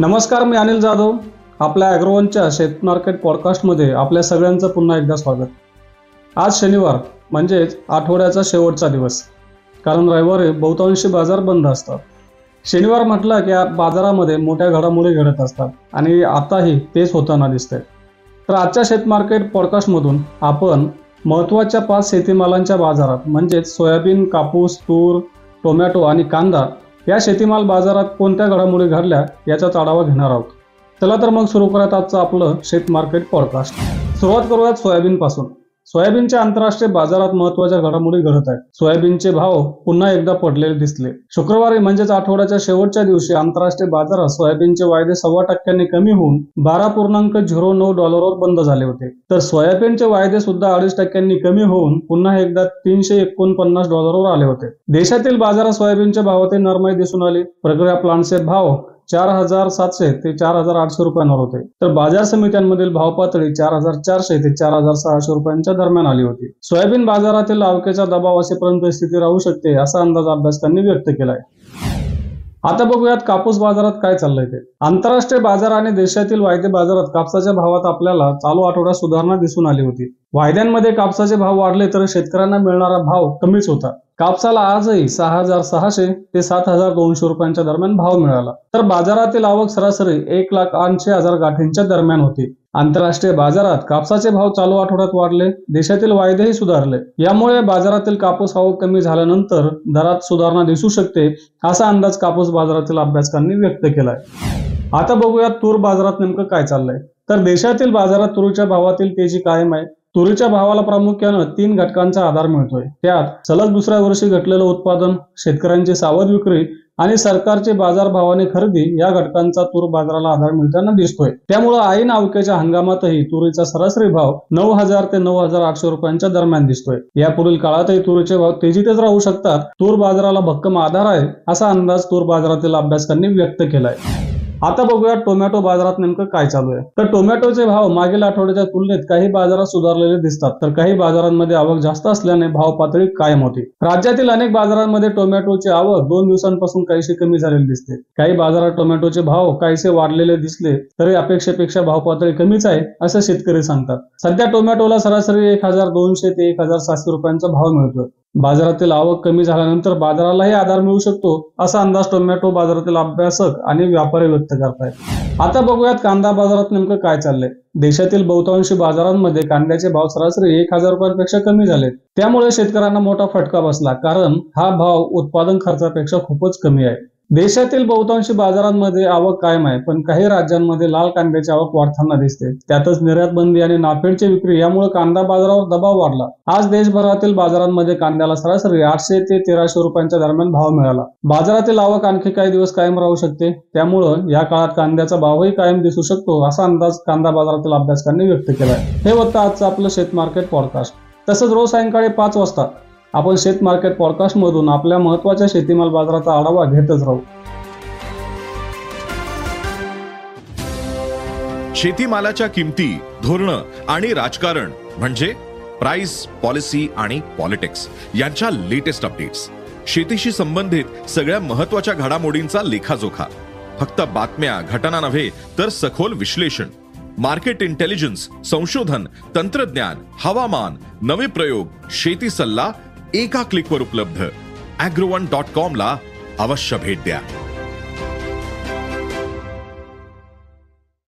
नमस्कार मी अनिल जाधव. आपल्या ॲग्रोवनच्या शेत मार्केट पॉडकास्टमध्ये आपल्या सगळ्यांचं पुन्हा एकदा स्वागत. आज शनिवार म्हणजेच आठवड्याचा शेवटचा दिवस. कारण रविवारी बहुतांशी बाजार बंद असतात. शनिवार म्हटलं की बाजारामध्ये मोठ्या घडामोडी घडत असतात आणि आताही तेच होताना दिसते तर आजच्या शेत मार्केट पॉडकास्टमधून आपण महत्त्वाच्या पाच शेतीमालांच्या बाजारात म्हणजेच सोयाबीन कापूस तूर टोमॅटो आणि कांदा या शेतीमाल बाजारात कोणत्या घडामोडी घडल्या याचा आढावा घेणार आहोत. चला तर मग सुरू करत आजचं आपलं शेत मार्केट पॉडकास्ट सुरुवात करूयात सोयाबीन पासून सोयाबीनच्या आंतरराष्ट्रीय बाजारात महत्त्वाच्या घडामोडी घडत आहेत. सोयाबीनचे भाव पुन्हा एकदा पडलेले दिसले. शुक्रवारी म्हणजेच आठवड्याच्या शेवटच्या दिवशी आंतरराष्ट्रीय बाजारात सोयाबीनचे वायदे सव्वा टक्क्यांनी कमी होऊन बारा पूर्णांक झिरो नऊ डॉलरवर बंद झाले होते. तर सोयाबीनचे वायदे सुद्धा अडीच टक्क्यांनी कमी होऊन पुन्हा एकदा तीनशे एकोणपन्नास डॉलरवर आले होते. देशातील बाजारात सोयाबीनच्या भावातील नरमाई दिसून आली. प्रक्रिया प्लांटचे भाव चार हजार सातशे ते चार हजार आठशे रुपयांवर होते. तर बाजार समित्यांमधील भाव पातळी चार हजार चारशे ते चार हजार सहाशे रुपयांच्या दरम्यान आली होती. सोयाबीन बाजारातील आवकेचा दबाव असेपर्यंत स्थिती राहू शकते असा अंदाज अभ्यासकांनी व्यक्त केलाय. आता बघूयात कापूस बाजारात काय चाललंय ते. आंतरराष्ट्रीय बाजार आणि देशातील वायदे बाजारात कापसाच्या भावात आपल्याला चालू आठवड्यात सुधारणा दिसून आली होती. वायद्यांमध्ये कापसाचे भाव वाढले तर शेतकऱ्यांना मिळणारा भाव कमीच होता. कापसाला आजही सहा हजार सहाशे ते सात हजार दोनशे रुपयांच्या दरम्यान भाव मिळाला. तर बाजारातील आवक सरासरी एक लाख ऐंशी हजार गाठींच्या दरम्यान होती. आंतरराष्ट्रीय बाजारात कापसाचे भाव चालू आठवड्यात वाढले देशातील वायदेही सुधारले. यामुळे बाजारातील कापूस आवक कमी झाल्यानंतर दरात सुधारणा दिसू शकते असा अंदाज कापूस बाजारातील अभ्यासकांनी व्यक्त केलाय. आता बघूया तूर बाजारात नेमकं काय चाललंय. तर देशातील बाजारात तुरीच्या भावातील तेजी कायम आहे. तुरीच्या भावाला प्रामुख्यानं तीन घटकांचा आधार मिळतोय. त्यात सलग दुसऱ्या वर्षी घटलेलं उत्पादन शेतकऱ्यांची सावध विक्री आणि सरकारचे बाजारभावाने खरेदी या घटकांचा तूर बाजाराला आधार मिळताना दिसतोय. त्यामुळे ऐन नावक्याच्या हंगामातही तुरीचा सरासरी भाव नऊ हजार ते नऊ हजार आठशे रुपयांच्या दरम्यान दिसतोय. यापुढील काळातही तुरीचे भाव तेजीतच राहू शकतात. तूर बाजाराला भक्कम आधार आहे असा अंदाज तूर बाजारातील अभ्यासकांनी व्यक्त केलाय. आता बघूया टोमॅटो बाजारात नेमकं काय चालू आहे. तर टोमॅटोचे भाव मागील आठवड्याच्या तुलनेत काही बाजारात सुधारलेले दिसतात. तर काही बाजारांमध्ये आवक जास्त असल्याने भाव पातळी कायम होती. राज्यातील अनेक बाजारांमध्ये टोमॅटोची आवक दोन दिवसांपासून काहीशी कमी झालेली दिसते. काही बाजारात टोमॅटोचे भाव काहीसे वाढलेले दिसले तरी अपेक्षेपेक्षा भाव पातळी कमीच आहे असं शेतकरी सांगतात. सध्या टोमॅटोला सरासरी एक हजार दोनशे ते एक हजार सातशे रुपयांचा भाव मिळतो बाजारातील आवक कमी झाल्यानंतर बाजारालाही आधार मिळू शकतो असा अंदाज टोमॅटो बाजारातील अभ्यासक आणि व्यापारी व्यक्त करतायत. आता बघूयात कांदा बाजारात नेमकं काय चाललंय. देशातील बहुतांशी बाजारांमध्ये कांद्याचे भाव सरासरी एक हजार रुपयांपेक्षा कमी झाले त्यामुळे शेतकऱ्यांना मोठा फटका बसला कारण हा भाव उत्पादन खर्चापेक्षा खूपच कमी आहे. देशातील बहुतांशी बाजारांमध्ये आवक कायम आहे पण काही राज्यांमध्ये लाल कांद्याची आवक वाढताना दिसते. त्यातच निर्यात बंदी आणि नाफेडची विक्री यामुळे कांदा बाजारावर दबाव वाढला. आज देशभरातील बाजारांमध्ये कांद्याला सरासरी आठशे ते तेराशे रुपयांच्या दरम्यान भाव मिळाला. बाजारातील आवक आणखी काही दिवस कायम राहू शकते. त्यामुळं या काळात कांद्याचा भावही कायम दिसू शकतो असा अंदाज कांदा बाजारातील अभ्यासकांनी व्यक्त केलाय. हे होतं आजचं आपलं शेत मार्केट पॉडकास्ट तसंच रोज सायंकाळी पाच वाजता आपण शेत मार्केट पॉडकास्ट मधून आपल्या महत्त्वाच्या शेतीमाल बाजाराचा आढावा घेतच राहू. शेतीमालाच्या किमती धोरण आणि राजकारण म्हणजे प्राइस पॉलिसी आणि पॉलिटिक्स यांच्या लेटेस्ट अपडेट्स शेतीशी संबंधित सगळ्या महत्त्वाच्या घडामोडींचा लेखाजोखा. फक्त बातम्या घटना नव्हे तर सखोल विश्लेषण. मार्केट इंटेलिजन्स संशोधन तंत्रज्ञान हवामान नवे प्रयोग शेती सल्ला एका क्लिकवर उपलब्ध. अॅग्रोवन डॉट कॉमला अवश्य भेट द्या.